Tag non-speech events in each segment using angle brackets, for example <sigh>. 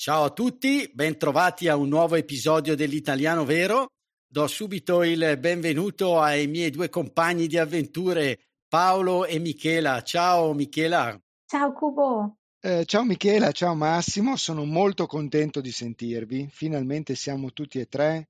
Ciao a tutti, bentrovati a un nuovo episodio dell'Italiano Vero. Do subito il benvenuto ai miei due compagni di avventure, Paolo e Michela. Ciao Michela. Ciao Cubo. Eh, ciao Michela, ciao Massimo, sono molto contento di sentirvi. Finalmente siamo tutti e tre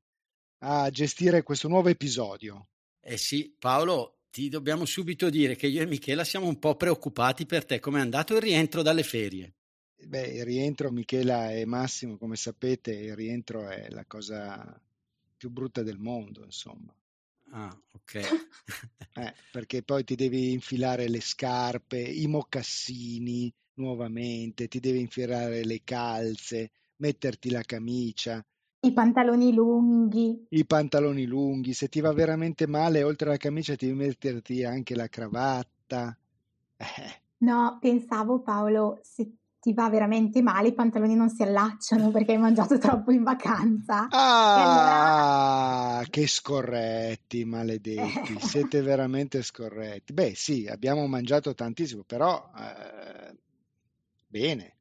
a gestire questo nuovo episodio. Eh sì, Paolo, ti dobbiamo subito dire che io e Michela siamo un po' preoccupati per te. Come è andato il rientro dalle ferie? Beh, il rientro, Michela e Massimo, come sapete, il rientro è la cosa più brutta del mondo, insomma. Ah, ok. <laughs> eh, perché poi ti devi infilare le scarpe, i mocassini nuovamente, ti devi infilare le calze, metterti la camicia. I pantaloni lunghi. I pantaloni lunghi. Se ti va veramente male, oltre alla camicia, devi metterti anche la cravatta. Eh. No, pensavo Paolo, se ti va veramente male, i pantaloni non si allacciano <laughs> perché hai mangiato troppo in vacanza. Ah, allora... che scorretti, maledetti, siete <laughs> veramente scorretti. Beh, sì, abbiamo mangiato tantissimo, però eh, bene.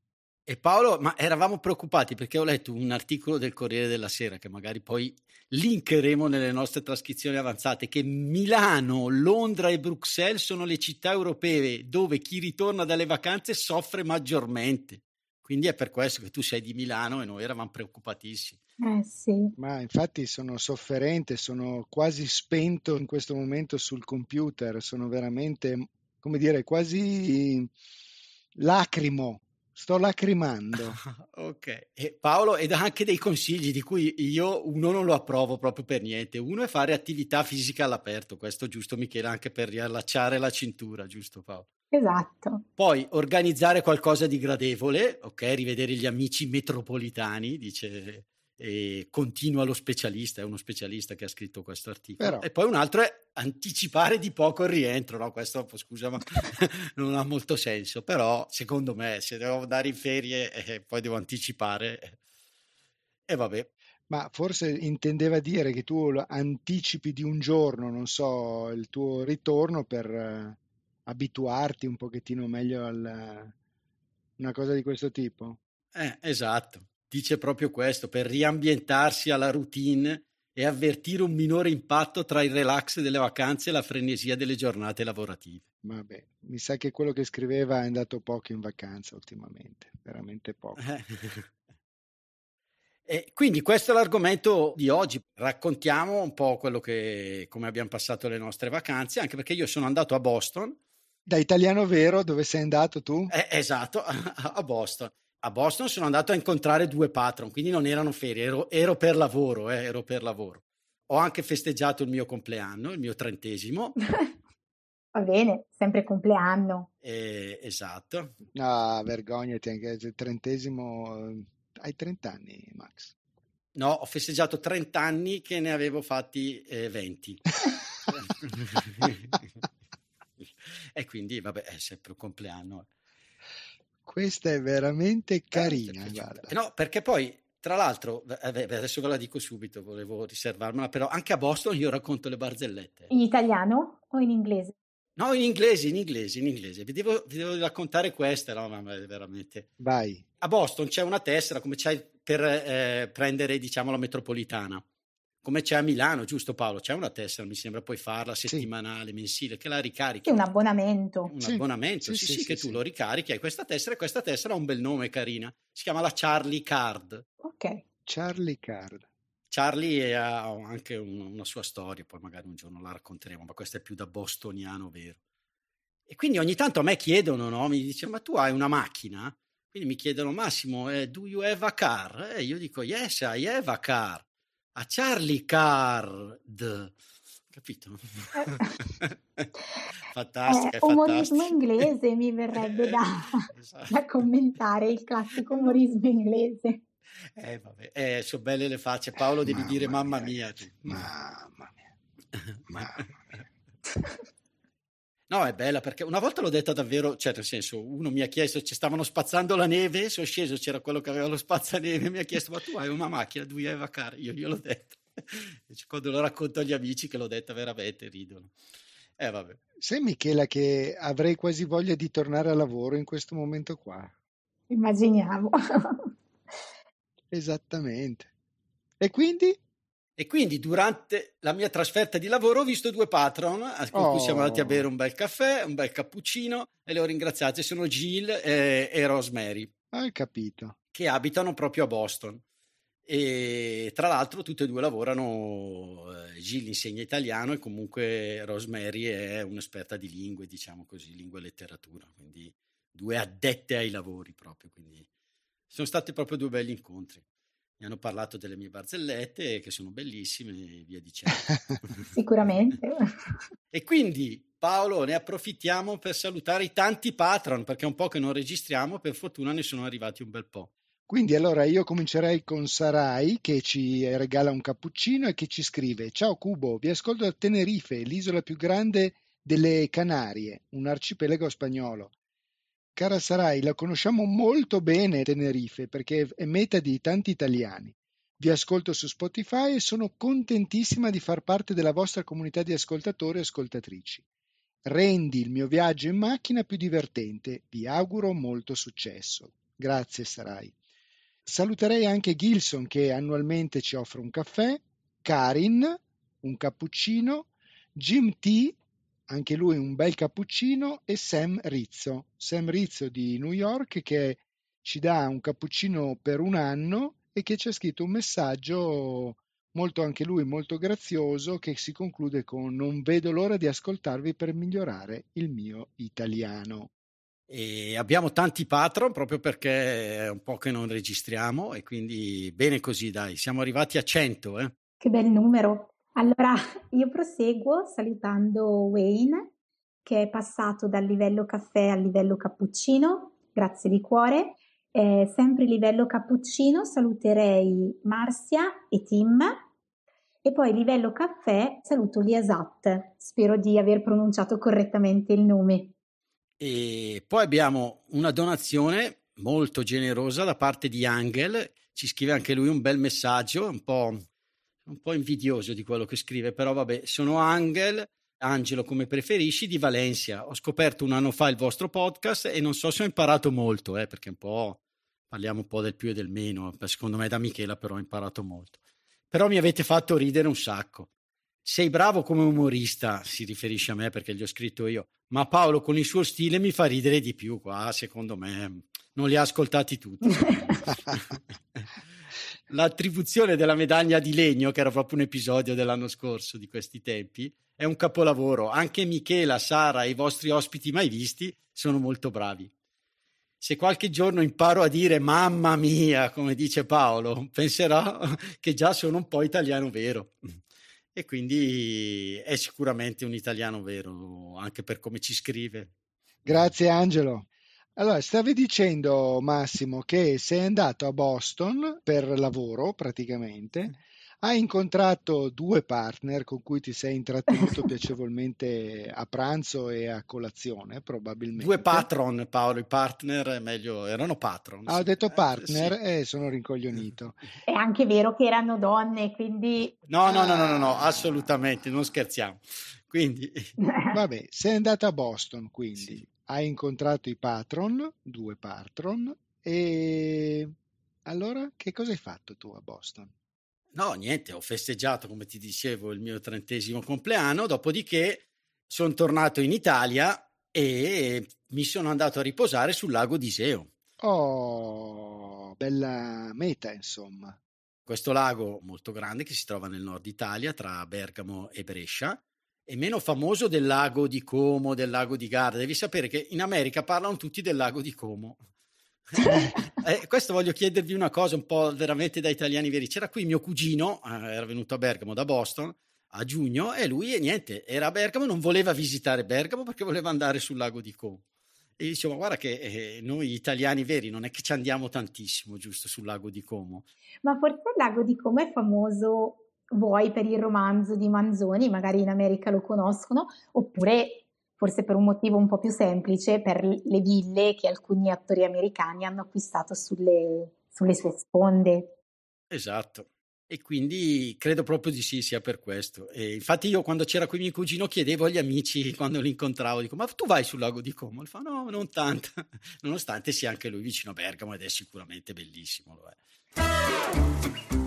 E Paolo, ma eravamo preoccupati perché ho letto un articolo del Corriere della Sera che magari poi linkeremo nelle nostre trascrizioni avanzate che Milano, Londra e Bruxelles sono le città europee dove chi ritorna dalle vacanze soffre maggiormente. Quindi è per questo che tu sei di Milano e noi eravamo preoccupatissimi. Eh sì. Ma infatti sono sofferente, sono quasi spento in questo momento sul computer, sono veramente, come dire, quasi lacrimo Sto lacrimando. <laughs> ok, e Paolo, ed anche dei consigli di cui io uno non lo approvo proprio per niente. Uno è fare attività fisica all'aperto, questo giusto Michele, anche per riallacciare la cintura, giusto Paolo? Esatto. Poi organizzare qualcosa di gradevole, ok, rivedere gli amici metropolitani, dice e continua lo specialista, è uno specialista che ha scritto questo articolo. Però... E poi un altro è anticipare di poco il rientro, no? Questo, scusa, ma <laughs> non ha molto senso, però secondo me se devo andare in ferie e eh, poi devo anticipare, e eh, vabbè. Ma forse intendeva dire che tu anticipi di un giorno, non so, il tuo ritorno per uh, abituarti un pochettino meglio a una cosa di questo tipo? Eh, esatto dice proprio questo, per riambientarsi alla routine e avvertire un minore impatto tra il relax delle vacanze e la frenesia delle giornate lavorative. Vabbè, mi sa che quello che scriveva è andato poco in vacanza ultimamente, veramente poco. E quindi questo è l'argomento di oggi. Raccontiamo un po' quello che, come abbiamo passato le nostre vacanze, anche perché io sono andato a Boston. Da italiano vero, dove sei andato tu? Eh, esatto, <laughs> a Boston a Boston sono andato a incontrare due patron, quindi non erano ferie, ero, ero per lavoro, eh, ero per lavoro. Ho anche festeggiato il mio compleanno, il mio trentesimo. <laughs> Va bene, sempre compleanno. Eh, esatto. No, vergognati, anche il trentesimo... Hai 30 anni, Max? No, ho festeggiato 30 anni che ne avevo fatti eh, 20. <laughs> <laughs> e quindi, vabbè, è sempre un compleanno. Questa è veramente eh, carina. Eh, no, perché poi, tra l'altro, adesso ve la dico subito, volevo riservarmela, però anche a Boston io racconto le barzellette. In italiano o in inglese? No, in inglese, in inglese, in inglese. Vi devo, vi devo raccontare questa, no, ma veramente. Vai. A Boston c'è una tessera, come c'hai per eh, prendere, diciamo, la metropolitana come c'è a Milano, giusto Paolo? C'è una tessera, mi sembra, puoi farla settimanale, sì. mensile, che la ricarichi. È un abbonamento. Un sì. abbonamento, sì, sì, sì che tu lo ricarichi, hai questa tessera e questa tessera ha un bel nome, carina. Si chiama la Charlie Card. Ok. Charlie Card. Charlie ha anche un, una sua storia, poi magari un giorno la racconteremo, ma questo è più da bostoniano vero. E quindi ogni tanto a me chiedono, no? mi dicono, ma tu hai una macchina? Quindi mi chiedono, Massimo, eh, do you have a car? E io dico, yes, I have a car a Charlie Card. Capito? <laughs> fantastica, eh, umorismo inglese mi <laughs> verrebbe da, esatto. da, commentare il classico umorismo inglese. eh, vabbè. Eh, sono belle le facce. Paolo, devi mamma dire mamma mia. mia. Mamma mia. <laughs> Mamma mia. No, è bella perché una volta l'ho detta davvero, cioè nel senso, uno mi ha chiesto, ci stavano spazzando la neve, sono sceso, c'era quello che aveva lo spazzaneve, mi ha chiesto, ma tu hai una macchina, tu hai vacare? Io gliel'ho detto. <laughs> Quando lo racconto agli amici che l'ho detta veramente ridono. Eh, vabbè. Sai Michela che avrei quasi voglia di tornare a lavoro in questo momento qua. Immaginiamo. <laughs> Esattamente. E quindi? E quindi durante la mia trasferta di lavoro ho visto due patron con oh. cui siamo andati a oh. bere un bel caffè, un bel cappuccino e le ho ringraziate. Sono Jill e, e Rosemary. Hai capito. Che abitano proprio a Boston. E tra l'altro tutte e due lavorano, eh, Jill insegna italiano e comunque Rosemary è un'esperta di lingue, diciamo così, lingua e letteratura, quindi due addette ai lavori proprio, quindi sono stati proprio due belli incontri mi hanno parlato delle mie barzellette che sono bellissime e via dicendo. <laughs> Sicuramente. <laughs> e quindi Paolo ne approfittiamo per salutare i tanti patron perché è un po' che non registriamo, per fortuna ne sono arrivati un bel po'. Quindi allora io comincerei con Sarai che ci regala un cappuccino e che ci scrive Ciao Cubo, vi ascolto da Tenerife, l'isola più grande delle Canarie, un arcipelago spagnolo. Cara Sarai, la conosciamo molto bene Tenerife perché è meta di tanti italiani. Vi ascolto su Spotify e sono contentissima di far parte della vostra comunità di ascoltatori e ascoltatrici. Rendi il mio viaggio in macchina più divertente. Vi auguro molto successo. Grazie Sarai. Saluterei anche Gilson che annualmente ci offre un caffè, Karin, un cappuccino, Jim T anche lui un bel cappuccino, e Sam Rizzo, Sam Rizzo di New York che ci dà un cappuccino per un anno e che ci ha scritto un messaggio molto anche lui molto grazioso che si conclude con non vedo l'ora di ascoltarvi per migliorare il mio italiano. E abbiamo tanti patron proprio perché è un po' che non registriamo e quindi bene così dai, siamo arrivati a 100. Eh? Che bel numero. Allora, io proseguo salutando Wayne, che è passato dal livello caffè al livello cappuccino, grazie di cuore. Eh, sempre livello cappuccino saluterei Marcia e Tim. E poi livello caffè saluto Liasat, spero di aver pronunciato correttamente il nome. E poi abbiamo una donazione molto generosa da parte di Angel, ci scrive anche lui un bel messaggio, un po' un po' invidioso di quello che scrive, però vabbè, sono Angel, Angelo come preferisci, di Valencia. Ho scoperto un anno fa il vostro podcast e non so se ho imparato molto, eh, perché un po' parliamo un po' del più e del meno, secondo me da Michela però ho imparato molto. Però mi avete fatto ridere un sacco. Sei bravo come umorista, si riferisce a me perché gli ho scritto io, ma Paolo con il suo stile mi fa ridere di più qua, secondo me. Non li ha ascoltati tutti. <laughs> l'attribuzione della medaglia di legno, che era proprio un episodio dell'anno scorso di questi tempi, è un capolavoro. Anche Michela, Sara e i vostri ospiti mai visti sono molto bravi. Se qualche giorno imparo a dire mamma mia, come dice Paolo, penserò <laughs> che già sono un po' italiano vero. E quindi è sicuramente un italiano vero, anche per come ci scrive. Grazie Angelo. Allora, stavi dicendo Massimo che sei andato a Boston per lavoro praticamente, hai incontrato due partner con cui ti sei intrattenuto <laughs> piacevolmente a pranzo e a colazione, probabilmente. Due patron, Paolo, i partner, meglio, erano patron. Ah, ho detto partner eh, sì. e sono rincoglionito. <laughs> È anche vero che erano donne, quindi... No, no, no, no, no, no assolutamente, non scherziamo. Quindi... Vabbè, sei andato a Boston, quindi. Sì hai incontrato i patron, due patron, e allora che cosa hai fatto tu a Boston? No, niente, ho festeggiato, come ti dicevo, il mio trentesimo compleanno, dopodiché sono tornato in Italia e mi sono andato a riposare sul lago di Iseo. Oh, bella meta, insomma. Questo lago molto grande che si trova nel nord Italia, tra Bergamo e Brescia, è meno famoso del lago di Como, del lago di Garda. Devi sapere che in America parlano tutti del lago di Como. <laughs> eh, questo voglio chiedervi una cosa un po' veramente da italiani veri. C'era qui mio cugino, eh, era venuto a Bergamo da Boston a giugno e lui e niente, era a Bergamo, non voleva visitare Bergamo perché voleva andare sul lago di Como. E dicevo, guarda che eh, noi italiani veri non è che ci andiamo tantissimo giusto sul lago di Como. Ma forse il lago di Como è famoso, vuoi per il romanzo di Manzoni, magari in America lo conoscono, oppure forse per un motivo un po' più semplice, per le ville che alcuni attori americani hanno acquistato sulle, sulle sue sponde. Esatto. E quindi credo proprio di sì, sia per questo. E infatti io quando c'era qui mio cugino chiedevo agli amici <laughs> quando li incontravo, dico ma tu vai sul lago di Como? Lui fa no, non tanto, <laughs> nonostante sia anche lui vicino a Bergamo ed è sicuramente bellissimo. Lo è.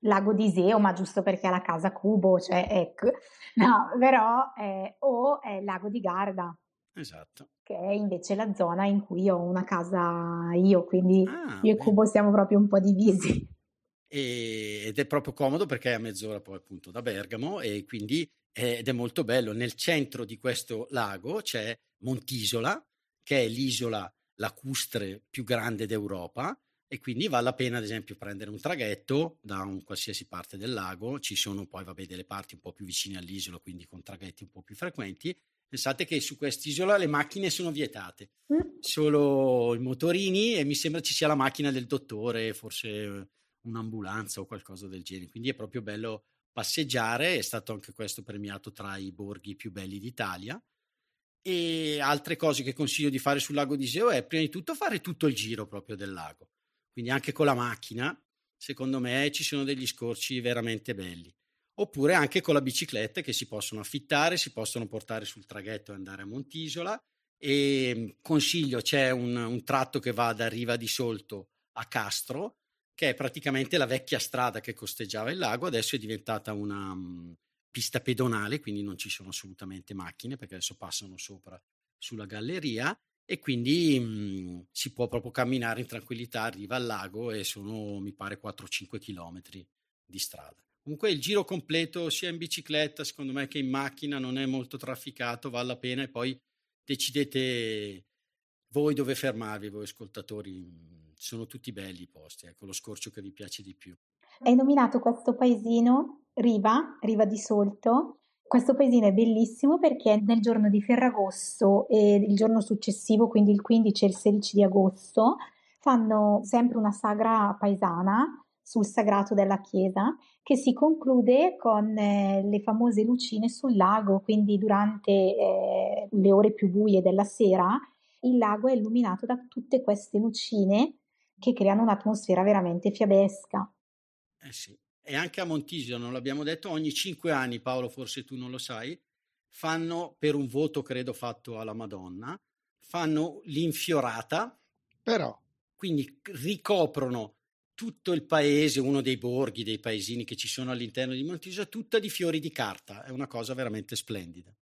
Lago di Iseo, ma giusto perché ha la casa Cubo, cioè ecco, no, però eh, o è Lago di Garda. Esatto. Che è invece la zona in cui ho una casa io, quindi ah, io e Cubo siamo proprio un po' divisi. E, ed è proprio comodo perché è a mezz'ora poi appunto da Bergamo e quindi è, ed è molto bello. Nel centro di questo lago c'è Montisola, che è l'isola lacustre più grande d'Europa, e quindi vale la pena ad esempio prendere un traghetto da un qualsiasi parte del lago, ci sono poi vabbè delle parti un po' più vicine all'isola, quindi con traghetti un po' più frequenti. Pensate che su quest'isola le macchine sono vietate, mm. solo i motorini e mi sembra ci sia la macchina del dottore, forse un'ambulanza o qualcosa del genere, quindi è proprio bello passeggiare, è stato anche questo premiato tra i borghi più belli d'Italia. E altre cose che consiglio di fare sul lago di Iseo è prima di tutto fare tutto il giro proprio del lago quindi anche con la macchina, secondo me ci sono degli scorci veramente belli. Oppure anche con la bicicletta che si possono affittare, si possono portare sul traghetto e andare a Montisola. E mm, consiglio, c'è un, un tratto che va da Riva di Solto a Castro, che è praticamente la vecchia strada che costeggiava il lago, adesso è diventata una um, pista pedonale, quindi non ci sono assolutamente macchine perché adesso passano sopra sulla galleria e quindi mh, mhmm, si può proprio camminare in tranquillità, arriva al lago e sono mi pare 4-5 chilometri di strada. Comunque il giro completo sia in bicicletta secondo me che in macchina non è molto trafficato, vale la pena e poi decidete voi dove fermarvi, voi ascoltatori, mhmm, sono tutti belli i posti, ecco lo scorcio che vi piace di più. Hai nominato questo paesino Riva, Riva di Solto, questo paesino è bellissimo perché nel giorno di Ferragosto e il giorno successivo, quindi il 15 e il 16 di agosto, fanno sempre una sagra paesana sul sagrato della chiesa che si conclude con eh, le famose lucine sul lago, quindi durante eh, le ore più buie della sera il lago è illuminato da tutte queste lucine che creano un'atmosfera veramente fiabesca. Eh sì, e anche a Montisio, non l'abbiamo detto, ogni cinque anni, Paolo, forse tu non lo sai, fanno per un voto, credo, fatto alla Madonna, fanno l'infiorata. Però. Quindi ricoprono tutto il paese, uno dei borghi, dei paesini che ci sono all'interno di Montisio, tutta di fiori di carta. È una cosa veramente splendida.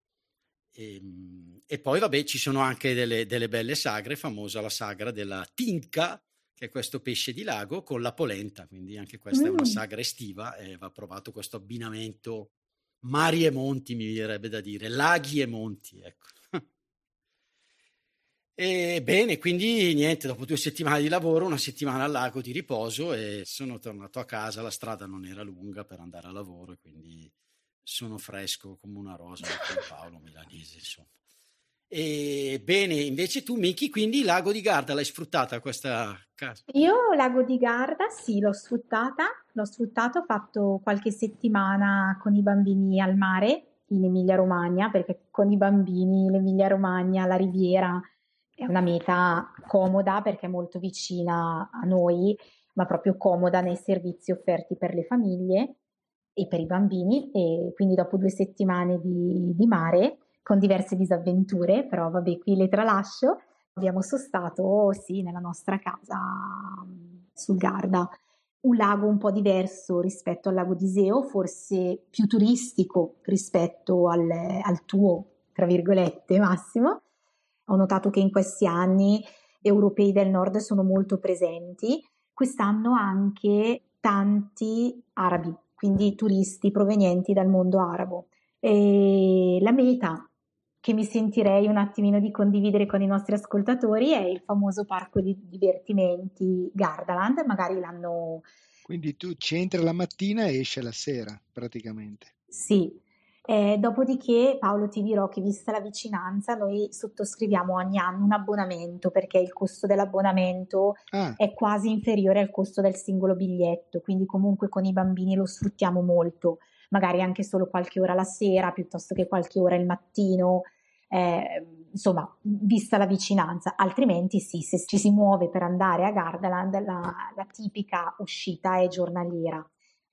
E, ehm, e poi, vabbè, ci sono anche delle, delle belle sagre, famosa la sagra della Tinca, che è questo pesce di lago con la polenta, quindi anche questa mm. è una sagra estiva e va provato questo abbinamento mari e monti, mi viene da dire, laghi e monti, ecco. <laughs> E bene, quindi niente, dopo due settimane di lavoro, una settimana al lago di riposo e sono tornato a casa, la strada non era lunga per andare a lavoro quindi sono fresco come una rosa con Paolo Milanese, insomma. E bene, invece tu, Miki, quindi Lago di Garda l'hai sfruttata questa casa? Io Lago di Garda sì, l'ho sfruttata, l'ho sfruttato, ho fatto qualche settimana con i bambini al mare in Emilia Romagna, perché con i bambini l'Emilia Romagna, la Riviera è una meta comoda perché è molto vicina a noi, ma proprio comoda nei servizi offerti per le famiglie e per i bambini. E quindi dopo due settimane di, di mare con diverse disavventure, però vabbè, qui le tralascio. abbiamo sostato, sì, nella nostra casa sul Garda. Un lago un po' diverso rispetto al lago di Iseo, forse più turistico rispetto al, al tuo, tra virgolette, Massimo. Ho notato che in questi anni europei del nord sono molto presenti, quest'anno anche tanti arabi, quindi turisti provenienti dal mondo arabo. E la meta che mi sentirei un attimino di condividere con i nostri ascoltatori è il famoso parco di divertimenti Gardaland, magari l'hanno... Quindi tu ci entri la mattina e esci la sera praticamente. Sì, eh, dopodiché, Paolo, ti dirò che vista la vicinanza, noi sottoscriviamo ogni anno un abbonamento perché il costo dell'abbonamento ah. è quasi inferiore al costo del singolo biglietto, quindi comunque con i bambini lo sfruttiamo molto, magari anche solo qualche ora la sera piuttosto che qualche ora il mattino. Eh, insomma, vista la vicinanza, altrimenti sì, se ci si muove per andare a Gardaland, la, la tipica uscita è giornaliera.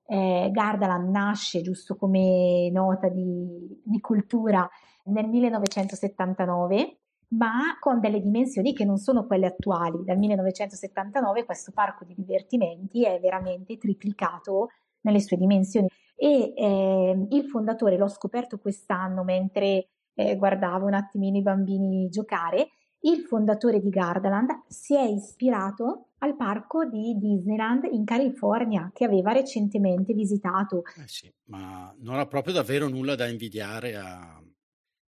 Eh, Gardaland nasce, giusto come nota di, di cultura, nel 1979 ma con delle dimensioni che non sono quelle attuali. Dal 1979 questo parco di divertimenti è veramente triplicato nelle sue dimensioni e eh, il fondatore l'ho scoperto quest'anno mentre eh, guardavo un attimino i bambini giocare il fondatore di Gardaland si è ispirato al parco di Disneyland in California che aveva recentemente visitato. Eh sì, ma non ha proprio davvero nulla da invidiare a...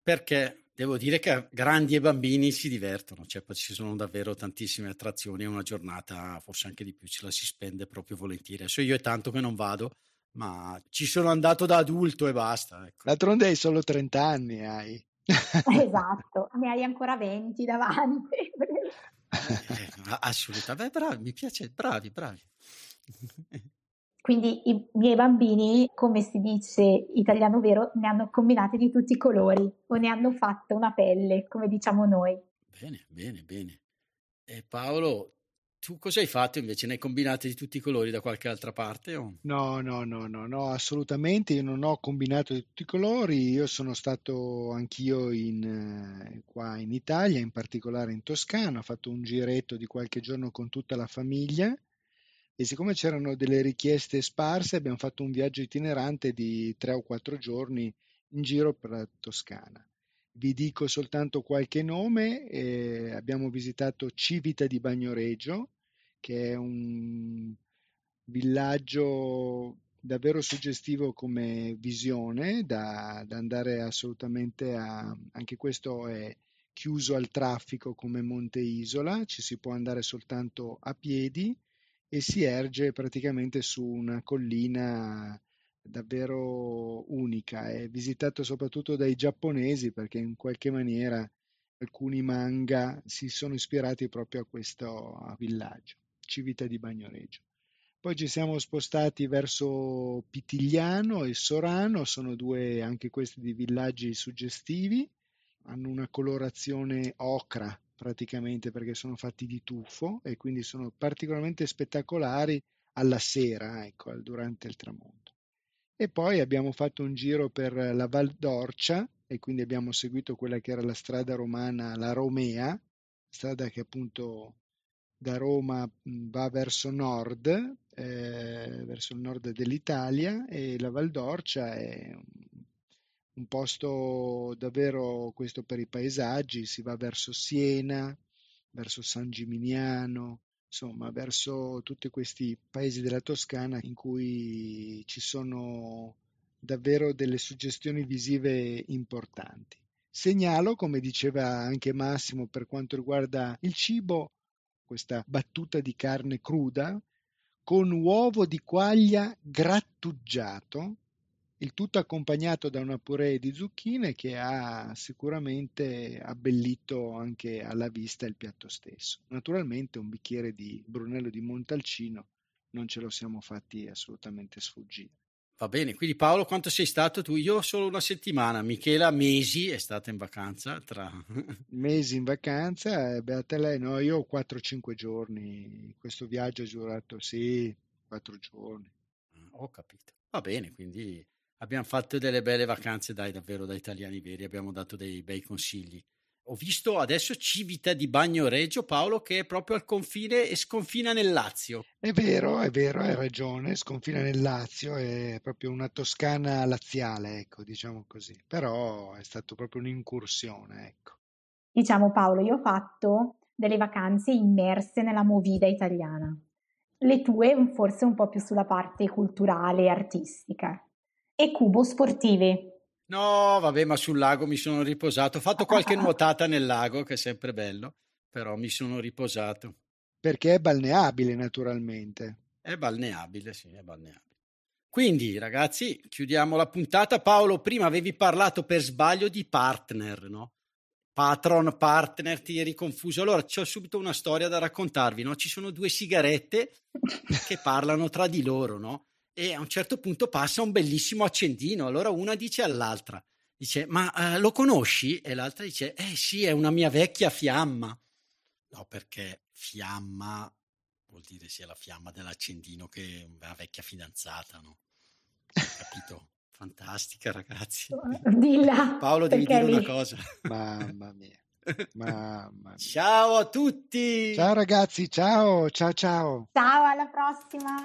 perché devo dire che grandi e bambini si divertono, cioè ci sono davvero tantissime attrazioni una giornata, forse anche di più, ce la si spende proprio volentieri. Adesso io è tanto che non vado, ma ci sono andato da adulto e basta. Ecco. D'altronde hai solo 30 anni, hai. <laughs> esatto, <laughs> ne hai ancora 20 davanti. eh, assolutamente, bravi, mi piace, bravi, bravi. Quindi i miei bambini, come si dice italiano vero, ne hanno combinate di tutti i colori o ne hanno fatta una pelle, come diciamo noi. Bene, bene, bene. E Paolo, tu cosa hai fatto invece? Ne hai combinati di tutti i colori da qualche altra parte? O? No, no, no, no, no, assolutamente. Io non ho combinato di tutti i colori. Io sono stato anch'io in, eh, qua in Italia, in particolare in Toscana. Ho fatto un giretto di qualche giorno con tutta la famiglia e siccome c'erano delle richieste sparse, abbiamo fatto un viaggio itinerante di tre o quattro giorni in giro per la Toscana. Vi dico soltanto qualche nome. Eh, abbiamo visitato Civita di Bagnoregio, che è un villaggio davvero suggestivo come visione da, da andare assolutamente a anche questo è chiuso al traffico come Monte Isola, ci si può andare soltanto a piedi e si erge praticamente su una collina davvero unica. È visitato soprattutto dai giapponesi perché in qualche maniera alcuni manga si sono ispirati proprio a questo villaggio. Civita di Bagnoregio. Poi ci siamo spostati verso Pitigliano e Sorano, sono due anche questi di villaggi suggestivi, hanno una colorazione ocra praticamente perché sono fatti di tuffo e quindi sono particolarmente spettacolari alla sera, ecco, durante il tramonto. E poi abbiamo fatto un giro per la Val d'Orcia e quindi abbiamo seguito quella che era la strada romana, la Romea, strada che appunto da Roma va verso nord, eh, verso il nord dell'Italia e la Val d'Orcia è un, posto davvero questo per i paesaggi, si va verso Siena, verso San Gimignano, insomma verso tutti questi paesi della Toscana in cui ci sono davvero delle suggestioni visive importanti. Segnalo, come diceva anche Massimo per quanto riguarda il cibo, questa battuta di carne cruda con uovo di quaglia grattugiato, il tutto accompagnato da una puree di zucchine che ha sicuramente abbellito anche alla vista il piatto stesso. Naturalmente un bicchiere di Brunello di Montalcino non ce lo siamo fatti assolutamente sfuggire. Va bene, quindi Paolo, quanto sei stato tu? Io solo una settimana, Michela mesi è stata in vacanza. Tra... <laughs> mesi in vacanza, beata lei, no, io ho 4-5 giorni, questo viaggio è durato, sì, 4 giorni. Ah, ho capito, va bene, quindi abbiamo fatto delle belle vacanze, dai, davvero da italiani veri, abbiamo dato dei bei consigli. ho visto adesso Civita di Bagnoregio, Paolo, che è proprio al confine e sconfina nel Lazio. È vero, è vero, hai ragione, sconfina nel Lazio, è proprio una Toscana laziale, ecco, diciamo così. Però è stato proprio un'incursione, ecco. Diciamo Paolo, io ho fatto delle vacanze immerse nella movida italiana. Le tue forse un po' più sulla parte culturale e artistica. E cubo sportivi. No, vabbè, ma sul lago mi sono riposato. Ho fatto qualche <laughs> nuotata nel lago, che è sempre bello, però mi sono riposato. Perché è balneabile, naturalmente. È balneabile, sì, è balneabile. Quindi, ragazzi, chiudiamo la puntata. Paolo, prima avevi parlato per sbaglio di partner, no? Patron, partner, ti eri confuso. Allora, ho subito una storia da raccontarvi, no? Ci sono due sigarette che parlano tra di loro, no? E a un certo punto passa un bellissimo accendino. Allora una dice all'altra, dice, ma uh, lo conosci? E l'altra dice, eh sì, è una mia vecchia fiamma. No, perché fiamma vuol dire sia la fiamma dell'accendino che una vecchia fidanzata, no? Capito? Fantastica, ragazzi. <laughs> Dilla, Paolo, devi dire lì. una cosa. Mamma mia. Mamma mia. Ciao a tutti. Ciao ragazzi, ciao, ciao, ciao. Ciao, alla prossima.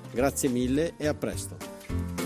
Grazie mille e a presto.